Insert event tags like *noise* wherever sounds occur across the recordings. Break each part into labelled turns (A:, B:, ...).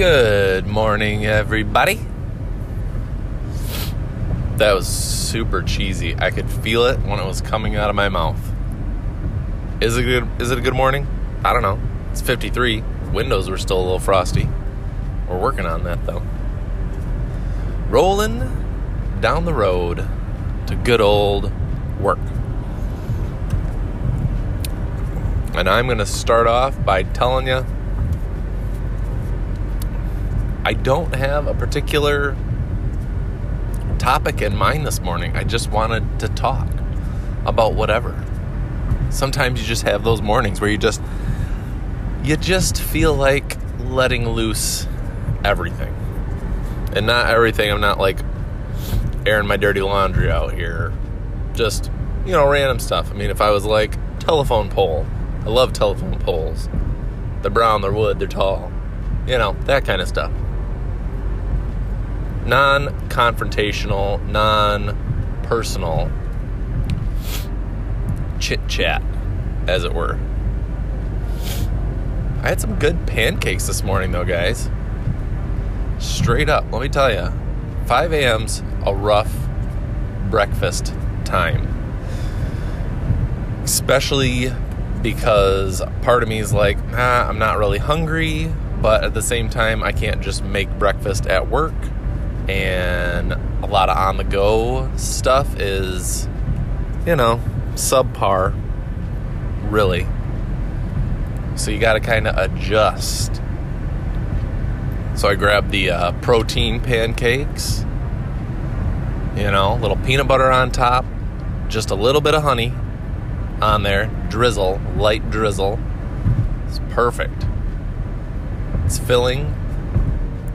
A: Good morning, everybody. That was super cheesy. I could feel it when it was coming out of my mouth. Is it good? Is it a good morning? I don't know. It's 53. Windows were still a little frosty. We're working on that though. Rolling down the road to good old work. And I'm going to start off by telling you I don't have a particular topic in mind this morning. I just wanted to talk about whatever. Sometimes you just have those mornings where you just you just feel like letting loose everything. And not everything, I'm not like airing my dirty laundry out here. Just, you know, random stuff. I mean, if I was like telephone pole, I love telephone poles. They're brown, they're wood, they're tall. You know, that kind of stuff non confrontational, non personal chit chat, as it were. I had some good pancakes this morning, though, guys. Straight up, let me tell you, 5 a.m.'s a rough breakfast time. Especially because part of me is like, nah, I'm not really hungry, but at the same time, I can't just make breakfast at work and a lot of on the go stuff is, you know, subpar, really. So you got to kind of adjust. So I grabbed the uh, protein pancakes, you know, little peanut butter on top, just a little bit of honey on there, drizzle, light drizzle. It's perfect. It's filling,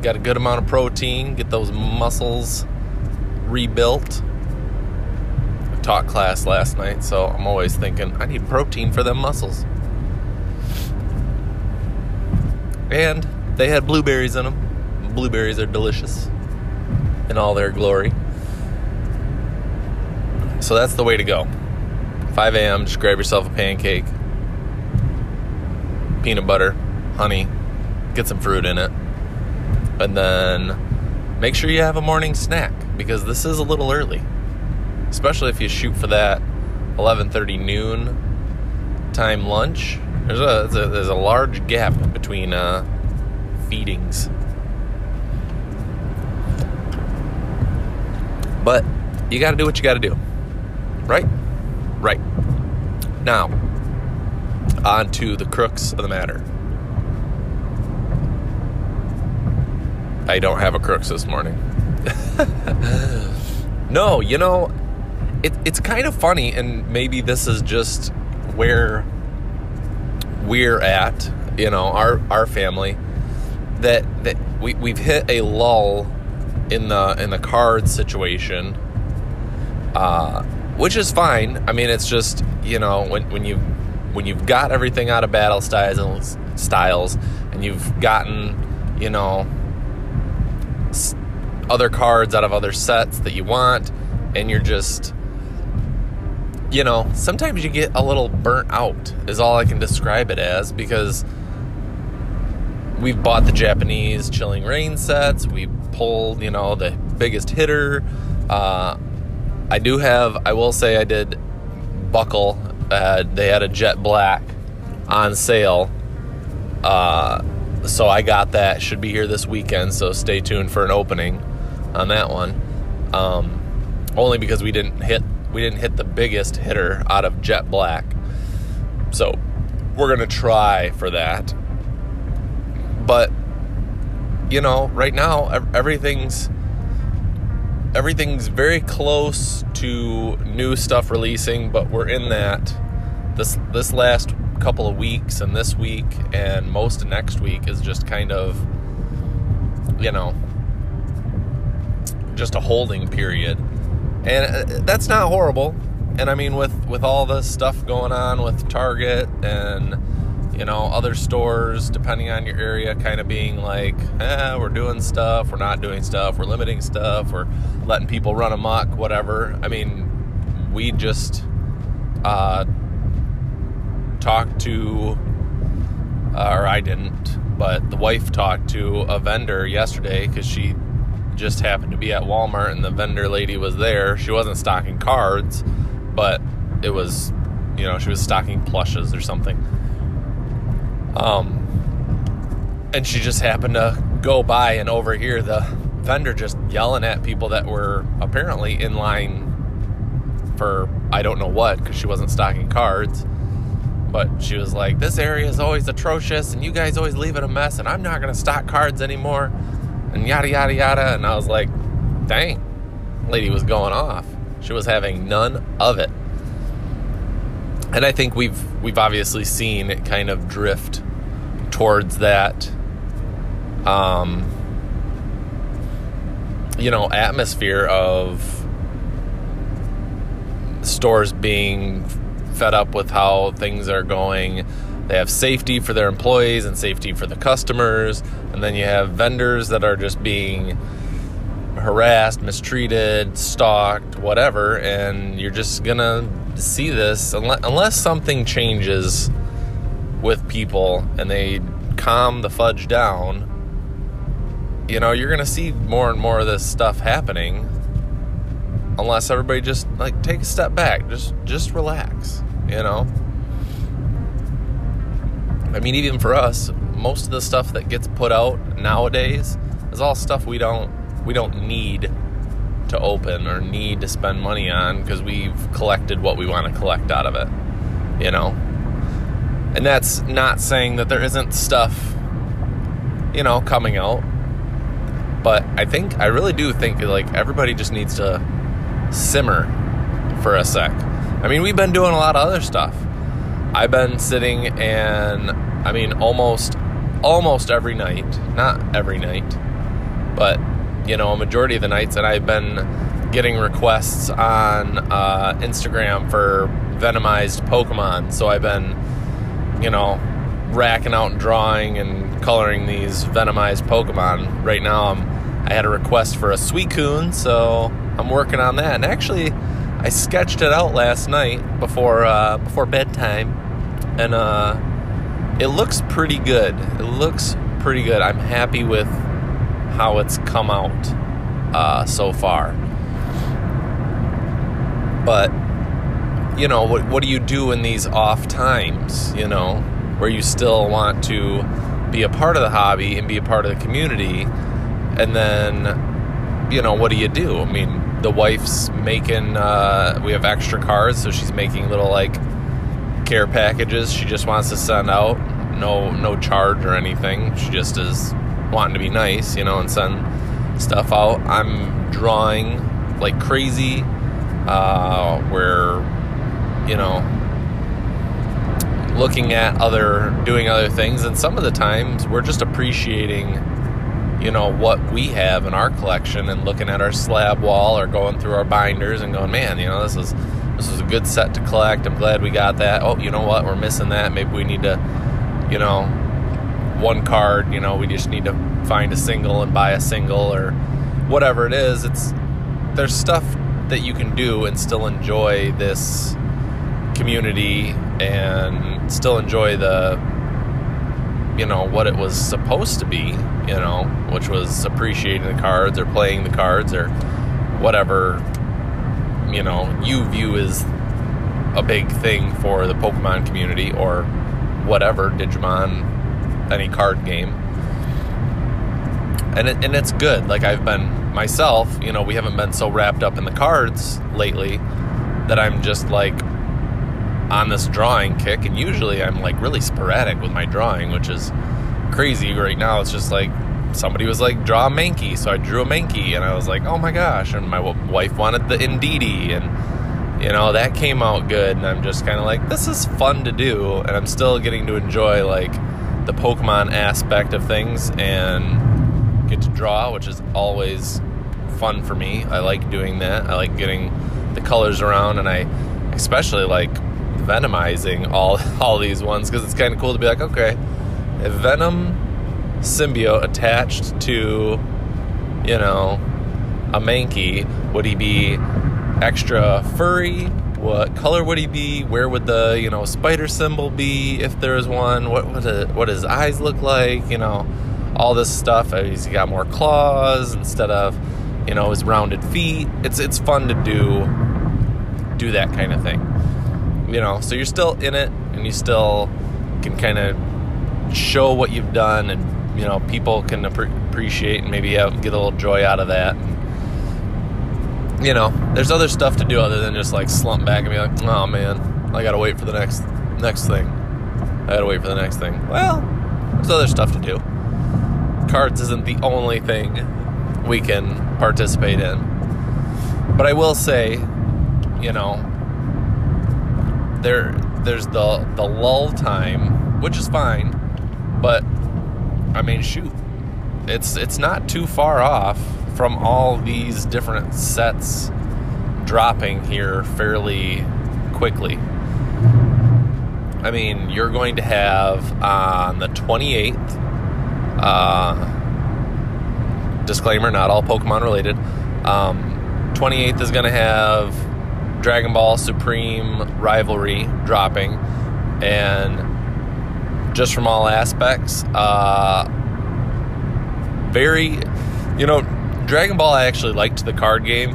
A: got a good amount of protein, get those muscles rebuilt. I taught class last night, so I'm always thinking I need protein for them muscles. And they had blueberries in them. Blueberries are delicious in all their glory. So that's the way to go. 5 a.m., just grab yourself a pancake, peanut butter, honey, get some fruit in it and then make sure you have a morning snack because this is a little early. Especially if you shoot for that 11:30 noon time lunch. There's a, there's a, there's a large gap between uh, feedings. But you got to do what you got to do. Right? Right. Now on to the crooks of the matter I don't have a crooks this morning. *laughs* no, you know, it, it's kind of funny, and maybe this is just where we're at, you know, our our family, that that we we've hit a lull in the in the card situation, uh, which is fine. I mean, it's just you know when when you when you've got everything out of battle styles styles, and you've gotten you know other cards out of other sets that you want, and you're just, you know, sometimes you get a little burnt out, is all I can describe it as, because we've bought the Japanese Chilling Reign sets, we pulled, you know, the biggest hitter. Uh, I do have, I will say, I did buckle. Uh, they had a jet black on sale. Uh, so I got that. Should be here this weekend. So stay tuned for an opening on that one. Um, only because we didn't hit we didn't hit the biggest hitter out of Jet Black. So we're gonna try for that. But you know, right now everything's everything's very close to new stuff releasing, but we're in that this this last couple of weeks and this week and most of next week is just kind of you know just a holding period. And uh, that's not horrible. And I mean, with, with all this stuff going on with Target and, you know, other stores, depending on your area, kind of being like, eh, we're doing stuff, we're not doing stuff, we're limiting stuff, we're letting people run amok, whatever. I mean, we just uh, talked to, uh, or I didn't, but the wife talked to a vendor yesterday because she just happened to be at Walmart and the vendor lady was there. She wasn't stocking cards, but it was, you know, she was stocking plushes or something. Um, and she just happened to go by and overhear the vendor just yelling at people that were apparently in line for I don't know what because she wasn't stocking cards. But she was like, This area is always atrocious and you guys always leave it a mess and I'm not going to stock cards anymore and yada yada yada. And I was like, Dang, lady was going off. She was having none of it. And I think we've we've obviously seen it kind of drift towards that um you know atmosphere of stores being fed up with how things are going they have safety for their employees and safety for the customers and then you have vendors that are just being harassed mistreated stalked whatever and you're just gonna see this unless, unless something changes with people and they calm the fudge down you know, you're gonna see more and more of this stuff happening unless everybody just like take a step back, just just relax, you know. I mean, even for us, most of the stuff that gets put out nowadays is all stuff we don't we don't need to open or need to spend money on because we've collected what we want to collect out of it, you know. And that's not saying that there isn't stuff, you know, coming out but I think, I really do think like everybody just needs to simmer for a sec. I mean, we've been doing a lot of other stuff. I've been sitting and, I mean, almost, almost every night, not every night, but, you know, a majority of the nights, and I've been getting requests on uh, Instagram for venomized Pokemon. So I've been, you know, racking out and drawing and coloring these venomized Pokemon. Right now, I'm I had a request for a Suicune, so I'm working on that. And actually, I sketched it out last night before uh, before bedtime, and uh, it looks pretty good. It looks pretty good. I'm happy with how it's come out uh, so far. But you know, what what do you do in these off times? You know, where you still want to be a part of the hobby and be a part of the community and then you know what do you do i mean the wife's making uh, we have extra cars, so she's making little like care packages. She just wants to send out. No no charge or anything. She just is wanting to be nice you know and send stuff out. I'm drawing like crazy uh, where you know looking at other doing other things. And some of the times we're just appreciating you know what we have in our collection and looking at our slab wall or going through our binders and going man you know this is this is a good set to collect. I'm glad we got that. Oh you know what? We're missing that. Maybe we need to you know one card you know we just need to find a single and buy a single or whatever it is. It's there's stuff that you can do and still enjoy this community and still enjoy the you know what it was supposed to be you know which was appreciating the cards or playing the cards or whatever you know you view as a big thing for the pokemon community or whatever digimon any card game. And it, and it's good. Like i've been myself you know we haven't been so wrapped up in the cards lately that i'm just like on this drawing kick, and usually I'm like really sporadic with my drawing, which is crazy. Right now, it's just like somebody was like, draw a Mankey, so I drew a Mankey, and I was like, oh my gosh, and my wife wanted the Indeedee, and you know that came out good, and I'm just kind of like, this is fun to do, and I'm still getting to enjoy like the Pokemon aspect of things and get to draw, which is always fun for me. I like doing that. I like getting the colors around, and I especially like venomizing all *laughs* all these ones because it's kind of cool to be like, okay, if Venom symbiote attached to, you know, a Mankey, would he be extra furry what color would he be? Where would the you know spider symbol be if there is one? What would it, what his eyes look like? You know, all this stuff. Uh, he's got more claws instead of you know his rounded feet. It's it's fun to do do that kind of thing. You know, so you're still in it and you still can kind of show what you've done and you know people can appreciate and maybe get a little joy out of that. You know, there's other stuff to do other than just like slump back and be like, "Oh man, I got to wait for the next next thing. I got to wait for the next thing." Well, there's other stuff to do. Cards isn't the only thing we can participate in. But I will say, you know, there there's the the lull time, which is fine, but I mean, shoot, it's it's not too far off from all these different sets dropping here fairly quickly. I mean, you're going to have on the 28th. Uh, disclaimer: not all Pokemon related. Um, 28th is going to have Dragon Ball Supreme Rivalry dropping, and just from all aspects, uh, very, you know, Dragon Ball. I actually liked the card game,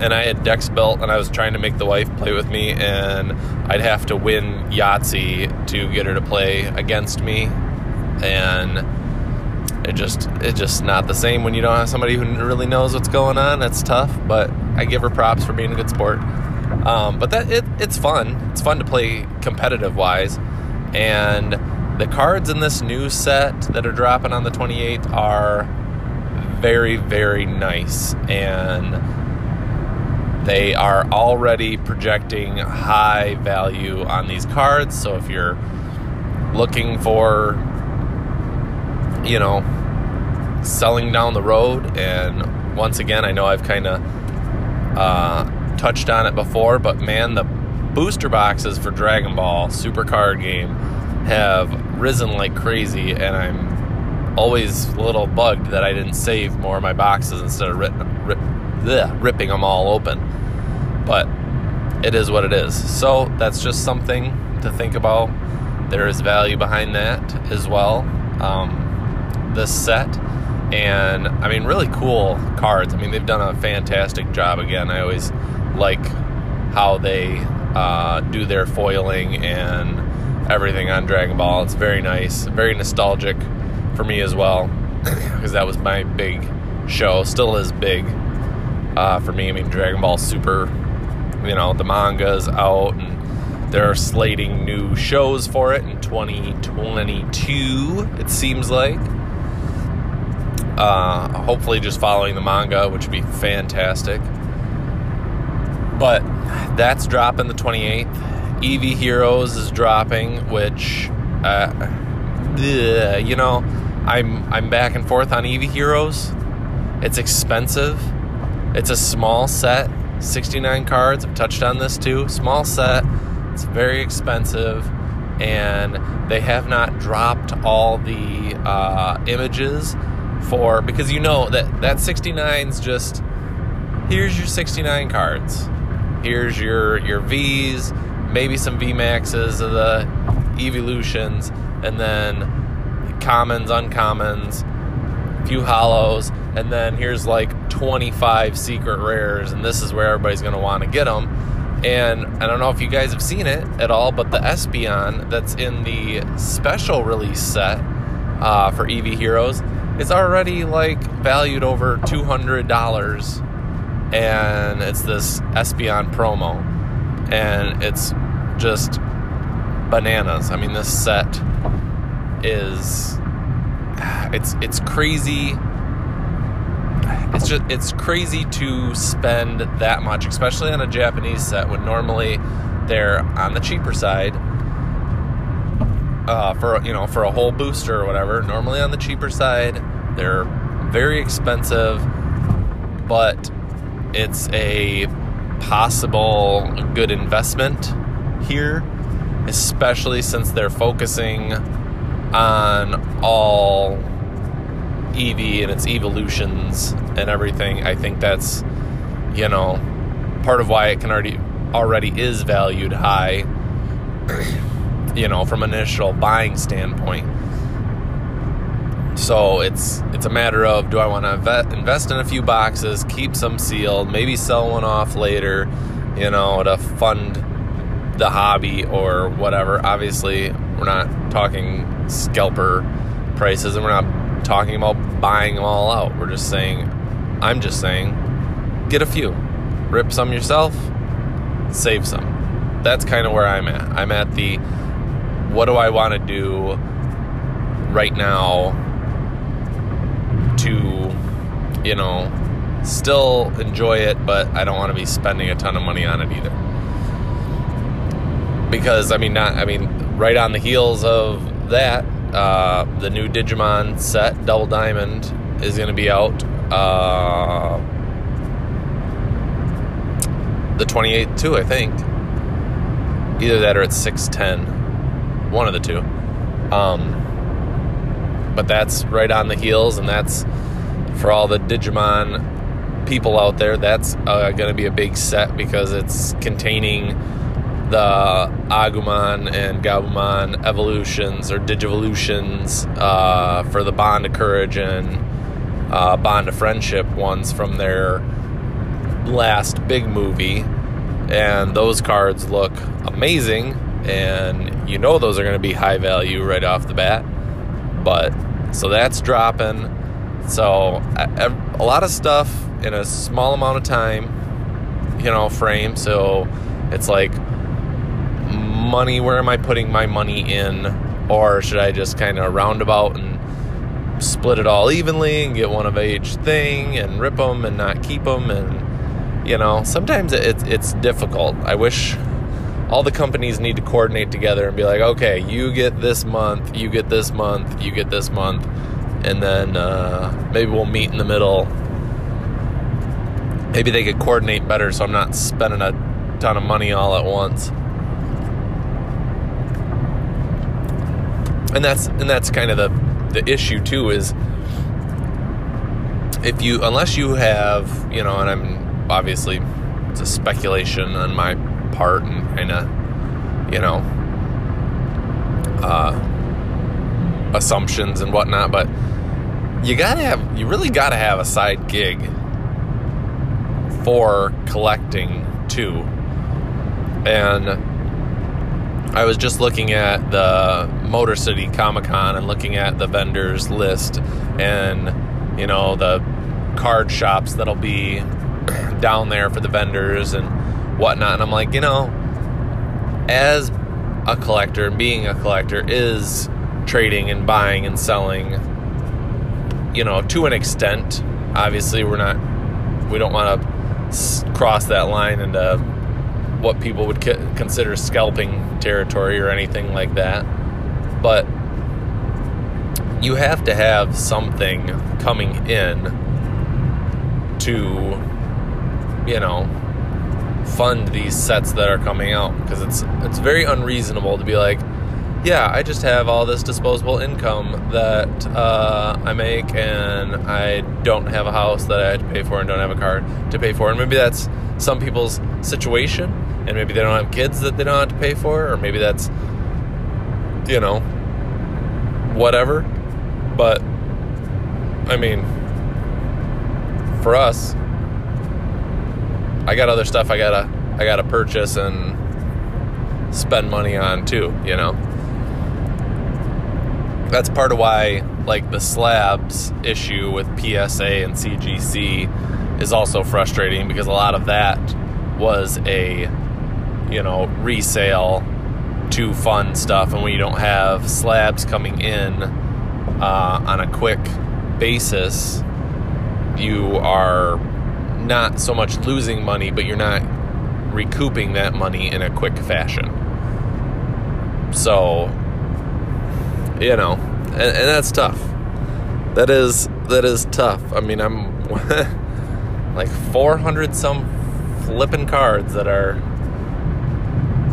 A: and I had decks built, and I was trying to make the wife play with me, and I'd have to win Yahtzee to get her to play against me, and it just it's just not the same when you don't have somebody who really knows what's going on. That's tough, but I give her props for being a good sport. Um, but that it, it's fun. It's fun to play competitive wise, and the cards in this new set that are dropping on the 28th are very very nice, and they are already projecting high value on these cards. So if you're looking for you know selling down the road and once again i know i've kind of uh, touched on it before, but man, the booster boxes for Dragon Ball Super Card Game have risen like crazy, and I'm always a little bugged that I didn't save more of my boxes instead of rip, rip, bleh, ripping them all open. But it is what it is. So that's just something to think about. There is value behind that as well. Um, this set and I mean, really cool cards. I mean, they've done a fantastic job. Again, I always like how they uh, do their foiling and everything on Dragon Ball. It's very nice, very nostalgic for me as well, *coughs* because that was my big show. Still is big uh, for me. I mean, Dragon Ball Super. You know, the manga's out and they're slating new shows for it in 2022. It seems like. Uh, hopefully, just following the manga, which would be fantastic. But that's dropping the 28th. Eevee Heroes is dropping, which, uh, ugh, you know, I'm I'm back and forth on Eevee Heroes. It's expensive. It's a small set, 69 cards. I've touched on this too. Small set. It's very expensive, and they have not dropped all the uh, images for because you know that that 69's just here's your 69 cards. Here's your your V's, maybe some V Maxes of the evolutions, and then commons, uncommons, few holos, and then here's like 25 secret rares, and this is where everybody's gonna want to get them. And I don't know if you guys have seen it at all, but the Espeon that's in the special release set uh, for Eevee Heroes it's already like valued over $200 and it's this Espeon promo and it's just bananas. I mean this set is it's it's crazy it's just it's crazy to spend that much especially on a Japanese set when normally they're on the cheaper side uh, for you know for a whole booster or whatever. Normally on the cheaper side, they're very expensive, but it's a possible good investment here, especially since they're focusing on all Eevee and its evolutions and everything. I think that's you know part of why it can already already is valued high, *clears throat* you know, from an initial buying standpoint. So it's it's a matter of do I want to invest in a few boxes, keep some sealed, maybe sell one off later, you know, to fund the hobby or whatever. Obviously, we're not talking scalper prices and we're not talking about buying them all out. We're just saying I'm just saying get a few. Rip some yourself, save some. That's kind of where I'm at. I'm at the what do I want to do right now to, you know, still enjoy it, but I don't want to be spending a ton of money on it either. Because I mean, not I mean, right on the heels of that, uh, the new Digimon set, Double Diamond, is going to be out. Uh, the 28th too, I think. Either that or it's 610. One of the two. Um, but that's right on the heels, and that's for all the Digimon people out there. That's uh, going to be a big set because it's containing the Agumon and Gabumon evolutions or Digivolutions uh, for the Bond of Courage and uh, Bond of Friendship ones from their last big movie. And those cards look amazing, and you know those are going to be high value right off the bat. But so that's dropping. So a, lot of stuff in a small amount of time, you know, frame. So it's like money. Where am I putting my money in? Or should I just kind of roundabout and split it all evenly and get one of each thing and rip them and not keep them? And you know, sometimes it's it's difficult. I wish all the companies need to coordinate together and be like, okay, you get this month, you get this month, you get this month, and then uh, maybe we'll meet in the middle. Maybe they could coordinate better so I'm not spending a ton of money all at once. And that's and that's kind of the the issue too is if you unless you have you know and I'm obviously it's a speculation on my part and kind of, you know, uh, assumptions and whatnot. But you gotta have, you really gotta have a side gig for collecting too. And I was just looking at the Motor City Comic Con and looking at the vendors list and, you know, the card shops that'll be *coughs* down there for the vendors and whatnot. And I'm like, you know, as a collector, and being a collector is trading and buying and selling, you know, to an extent. Obviously, we're not, we don't want to cross that line into what people would consider scalping territory or anything like that. But you have to have something coming in to, you know, fund these sets that are coming out because it's it's very unreasonable to be like yeah i just have all this disposable income that uh, i make and i don't have a house that i have to pay for and don't have a car to pay for and maybe that's some people's situation and maybe they don't have kids that they don't have to pay for or maybe that's you know whatever but i mean for us I got other stuff I gotta I gotta purchase and spend money on too, you know. That's part of why like the slabs issue with PSA and CGC is also frustrating because a lot of that was a you know resale to fund stuff and when you don't have slabs coming in uh, on a quick basis you are not so much losing money, but you're not recouping that money in a quick fashion. So, you know, and, and that's tough. That is that is tough. I mean, I'm *laughs* like 400 some flipping cards that are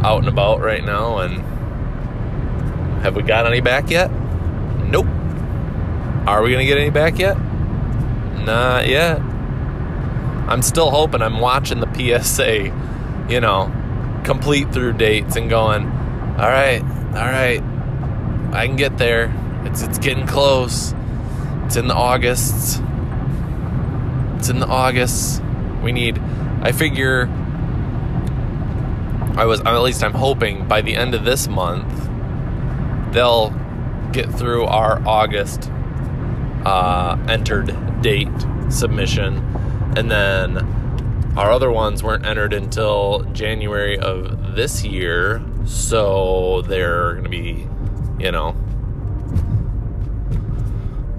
A: out and about right now, and have we got any back yet? Nope. Are we gonna get any back yet? Not yet. I'm still hoping I'm watching the PSA, you know, complete through dates and going, all right, all right, I can get there. It's it's getting close. It's in the Augusts. It's in the August. We need. I figure. I was at least I'm hoping by the end of this month they'll get through our August uh, entered date submission, and then our other ones weren't entered until January of this year, so they're going to be, you know,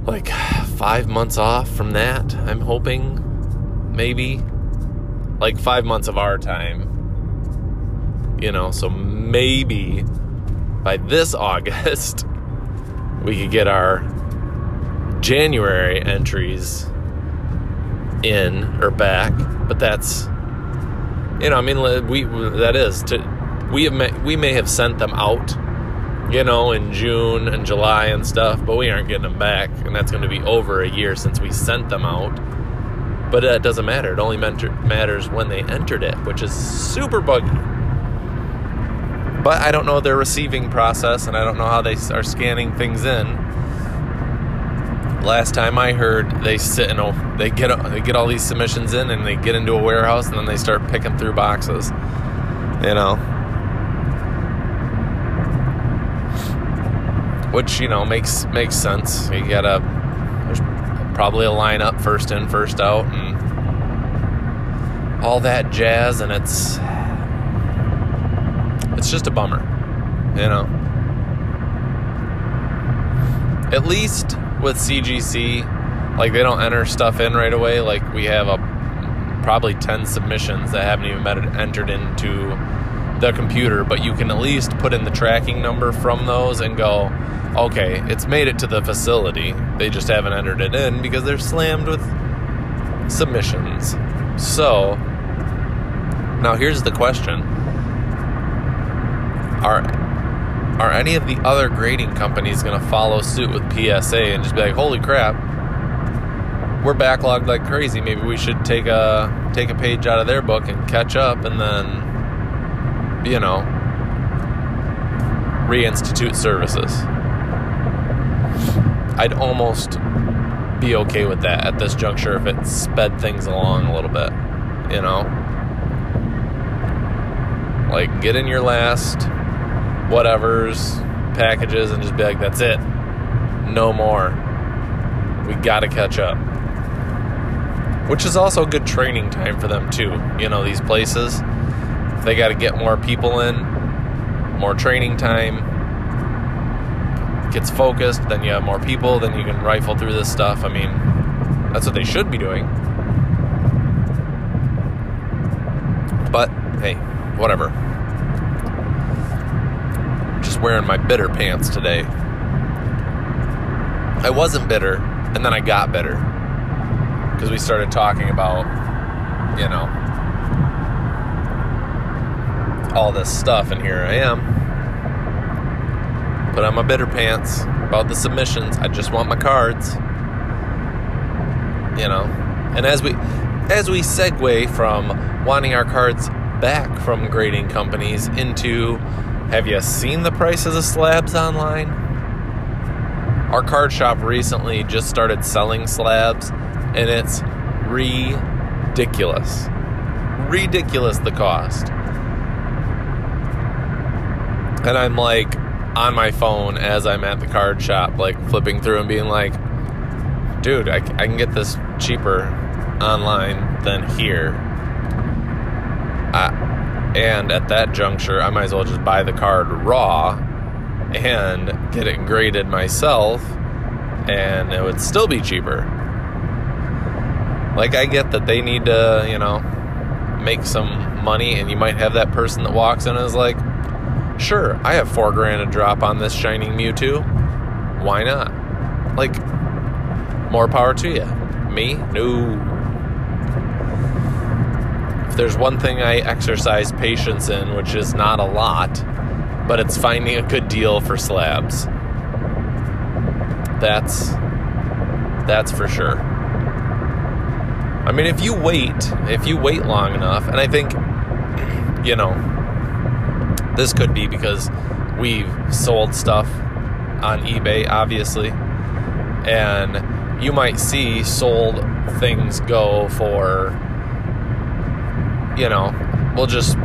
A: like five months off from that. I'm hoping, maybe, like five months of our time. You know, so maybe by this *laughs* August, we could get our January entries in or back. But that's, you know, I mean, we that is to we have we may have sent them out, you know, in June and July and stuff, but we aren't getting them back, and that's going to be over a year since we sent them out. But uh, it doesn't matter. It only matters when they entered it, which is super buggy. But I don't know their receiving process, and I don't know how they are scanning things in. Last time I heard, they sit in a, they get they get all these submissions in, and they get into a warehouse, and then they start picking through boxes. You know, which you know makes makes sense. You gotta there's probably a lineup first in, first out, and all that jazz, and it's it's just a bummer, you know. At least with CGC, like they don't enter stuff in right away. Like we have a probably 10 submissions that haven't even been entered into the computer, but you can at least put in the tracking number from those and go, okay, it's made it to the facility. They just haven't entered it in because they're slammed with submissions. So, now here's the question are are any of the other grading companies going to follow suit with PSA and just be like, "Holy crap, we're backlogged like crazy. Maybe we should take a take a page out of their book and catch up, and then, you know, reinstitute services." I'd almost be okay with that at this juncture if it sped things along a little bit, you know. Like, get in your last whatever's packages and just be like, that's it. No more. We got to catch up. Which is also good training time for them, too. You know, these places, they got to get more people in, more training time. Gets focused, then you have more people, then you can rifle through this stuff. I mean, that's what they should be doing. But hey, whatever Just wearing my bitter pants today. I wasn't bitter, and then I got bitter because we started talking about, you know, all this stuff, and here I am. Put on my bitter pants about the submissions. I just want my cards. You know, and as we as we segue from wanting our cards back from grading companies into have you seen the prices of slabs online? Our card shop recently just started selling slabs, and it's ridiculous. Ridiculous the cost. And I'm like on my phone as I'm at the card shop, like flipping through and being like, dude, I, I can get this cheaper online than here. I, and at that juncture, I might as well just buy the card raw and get it graded myself, and it would still be cheaper. Like, I get that they need to, you know, make some money, and you might have that person that walks in and is like, sure, I have four grand to drop on this Shining Mewtwo. Why not? Like, more power to you. Me? No If there's one thing I exercise patience in, which is not a lot, but it's finding a good deal for slabs. That's that's for sure. I mean, if you wait, if you wait long enough, and I think, *clears throat* you know, This could be because we've sold stuff on eBay, obviously, and you might see sold things go for, you know, we'll just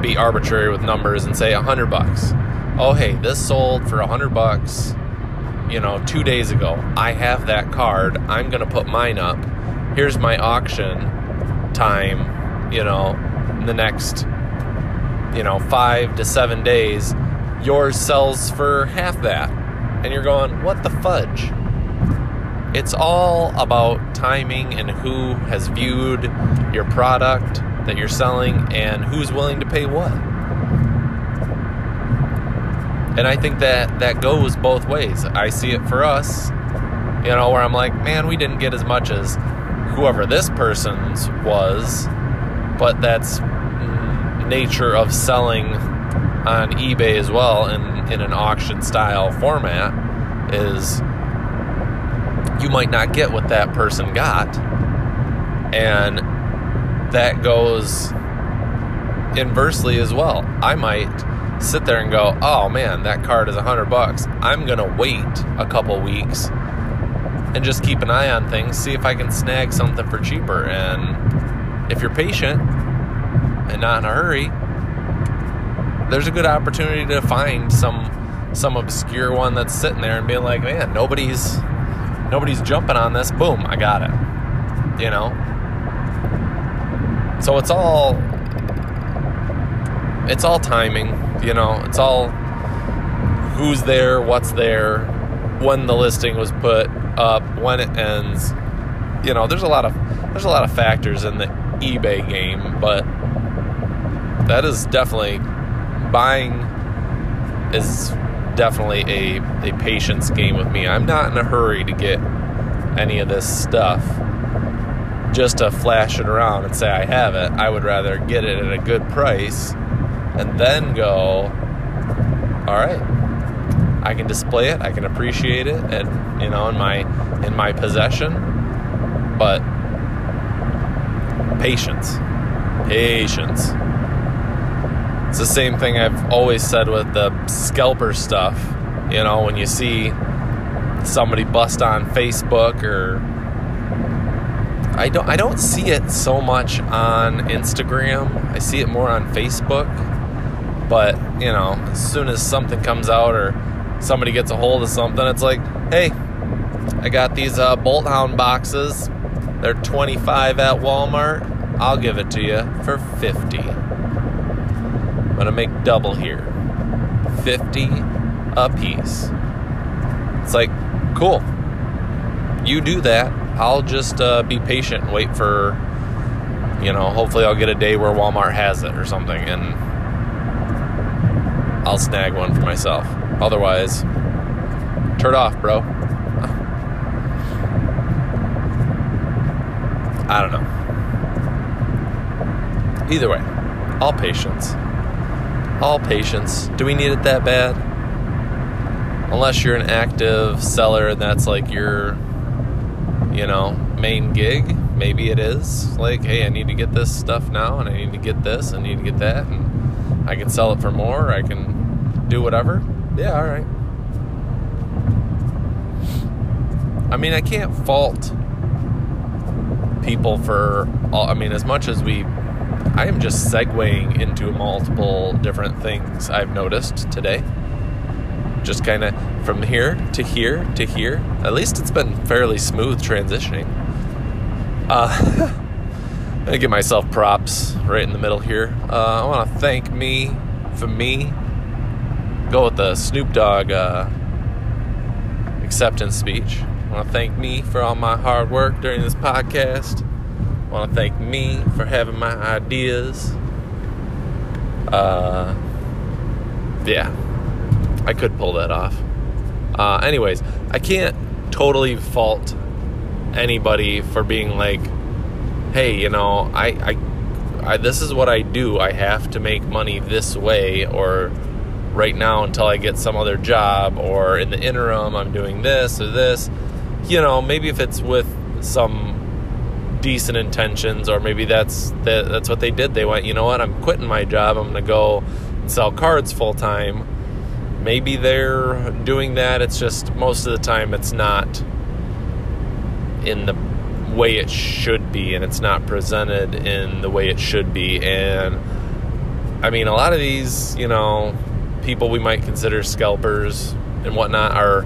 A: be arbitrary with numbers and say a hundred bucks. Oh, hey, this sold for a hundred bucks, you know, two days ago. I have that card. I'm gonna put mine up. Here's my auction time, you know, in the next, you know, five to seven days. Yours sells for half that. And you're going, what the fudge? It's all about timing and who has viewed your product that you're selling and who's willing to pay what. And I think that that goes both ways. I see it for us, you know, where I'm like, man, we didn't get as much as whoever this person's was, but that's nature of selling on eBay as well and in an auction style format is you might not get what that person got. And that goes inversely as well. I might sit there and go, "Oh man, that card is a 100 bucks. I'm going to wait a couple weeks and just keep an eye on things, see if I can snag something for cheaper." And if you're patient and not in a hurry, there's a good opportunity to find some some obscure one that's sitting there and being like, "Man, nobody's nobody's jumping on this. Boom, I got it." You know? So it's all it's all timing, you know. It's all who's there, what's there, when the listing was put up, when it ends. You know, there's a lot of there's a lot of factors in the eBay game, but that is definitely buying is definitely a a patience game with me. I'm not in a hurry to get any of this stuff just to flash it around and say I have it. I would rather get it at a good price and then go, all right, I can display it, I can appreciate it, and you know, in my in my possession. But patience, patience. It's the same thing I've always said with the scalper stuff. You know, when you see somebody bust on Facebook or I don't I don't see it so much on Instagram. I see it more on Facebook. But, you know, as soon as something comes out or somebody gets a hold of something, it's like, "Hey, I got these uh, Bolt Hound boxes. They're 25 at Walmart. I'll give it to you for 50. Going to make double here. 50 a piece." It's like, "Cool. You do that. I'll just uh, be patient and wait for, you know, hopefully I'll get a day where Walmart has it or something, and I'll snag one for myself. Otherwise, turn off, bro. I don't know. Either way, all patience. All patience. Do we need it that bad? Unless you're an active seller and that's like your you know, main gig. Maybe it is like, hey, I need to get this stuff now, and I need to get this, I need to get that, and I can sell it for more. I can do whatever. Yeah, all right. I mean, I can't fault people for all. I mean, as much as we, I am just segueing into multiple different things I've noticed today just kind of from here to here to here. At least it's been fairly smooth transitioning. Uh, I'm gonna give myself props right in the middle here. Uh, I want to thank me for me. Go with the Snoop Dogg uh, acceptance speech. I want to thank me for all my hard work during this podcast. Want to thank me for having my ideas. Uh, yeah, I could pull that off. Uh, anyways, I can't totally fault anybody for being like, hey, you know, I, I, I, this is what I do. I have to make money this way, or right now until I get some other job, or in the interim, I'm doing this or this. You know, maybe if it's with some decent intentions, or maybe that's that, that's what they did. They went, you know what, I'm quitting my job. I'm gonna go sell cards full time, maybe they're doing that. It's just most of the time it's not in the way it should be and it's not presented in the way it should be. And I mean, a lot of these, you know, people we might consider scalpers and whatnot are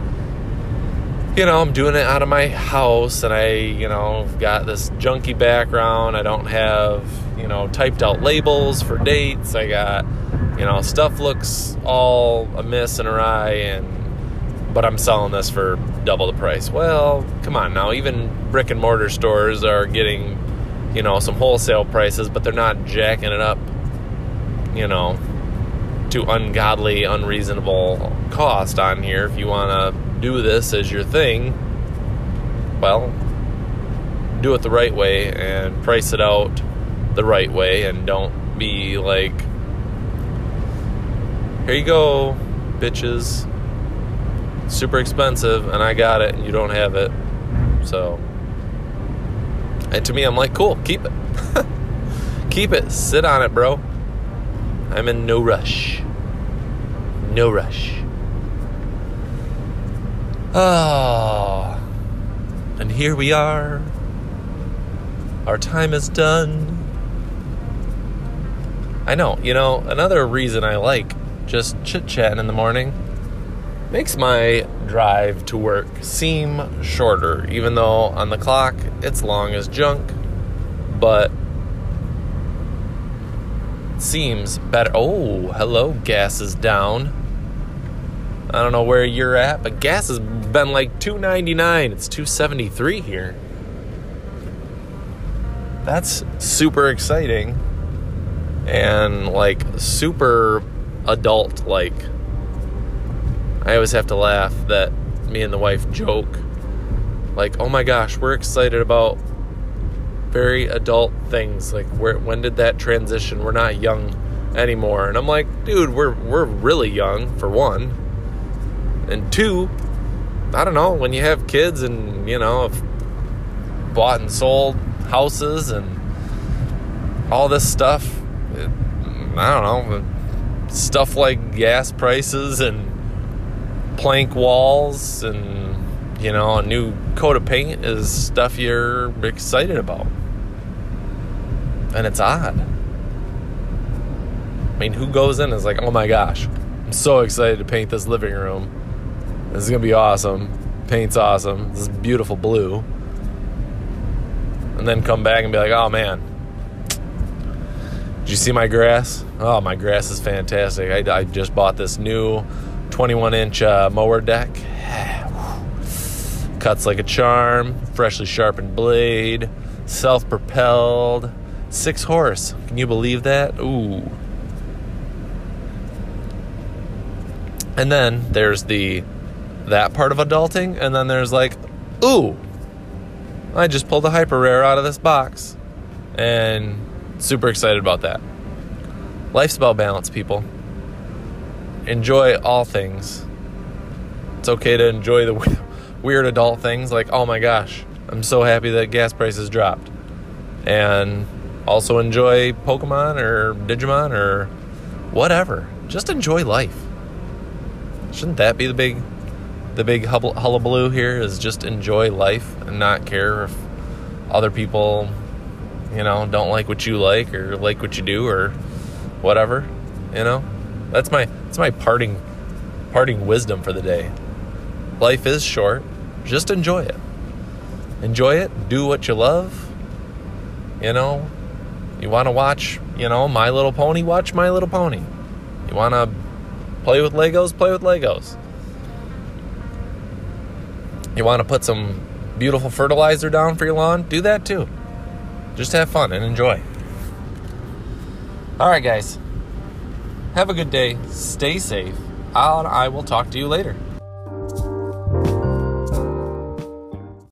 A: you know, I'm doing it out of my house and I, you know, got this junky background. I don't have, you know, typed out labels for dates. I got, you know, stuff looks all amiss and awry and but I'm selling this for double the price. Well, come on now, even brick and mortar stores are getting, you know, some wholesale prices, but they're not jacking it up, you know, to ungodly, unreasonable cost on here if you want to do this as your thing, well, do it the right way and price it out the right way and don't be like, here you go, bitches. Super expensive and I got it and you don't have it. So, and to me, I'm like, cool, keep it. *laughs* keep it. Sit on it, bro. I'm in no rush. No rush. Ah, and here we are. Our time is done. I know, you know, another reason I like just chit chatting in the morning makes my drive to work seem shorter, even though on the clock it's long as junk, but seems better. Oh, hello, gas is down. I don't know where you're at, but gas has been like 2.99. It's 2.73 here. That's super exciting and like super adult like. I always have to laugh that me and the wife joke like, "Oh my gosh, we're excited about very adult things. Like, where when did that transition? We're not young anymore." And I'm like, "Dude, we're we're really young for one." And two, I don't know, when you have kids and, you know, bought and sold houses and all this stuff, it, I don't know, stuff like gas prices and plank walls and, you know, a new coat of paint is stuff you're excited about. And it's odd. I mean, who goes in and is like, oh my gosh, I'm so excited to paint this living room this is gonna be awesome. Paint's awesome. This is beautiful blue. And then come back and be like, oh man, did you see my grass? Oh, my grass is fantastic. I, I just bought this new 21 inch uh, mower deck. *sighs* Cuts like a charm, freshly sharpened blade, self propelled, six horse. Can you believe that? Ooh. And then there's the that part of adulting, and then there's like, ooh, I just pulled a hyper rare out of this box, and super excited about that. Life's about balance, people. Enjoy all things. It's okay to enjoy the *laughs* weird adult things, like, oh my gosh, I'm so happy that gas prices dropped. And also enjoy Pokemon or Digimon or whatever. Just enjoy life. Shouldn't that be the big the big hullabaloo here is just enjoy life and not care if other people, you know, don't like what you like or like what you do or whatever. You know, that's my that's my parting parting wisdom for the day. Life is short. Just enjoy it. Enjoy it. Do what you love. You know, you want to watch, you know, My Little Pony, watch My Little Pony. You want to play with Legos, play with Legos. You want to put some beautiful fertilizer down for your lawn? Do that too. Just have fun and enjoy. All right, guys. Have a good day. Stay safe. I'll, I will talk to you later.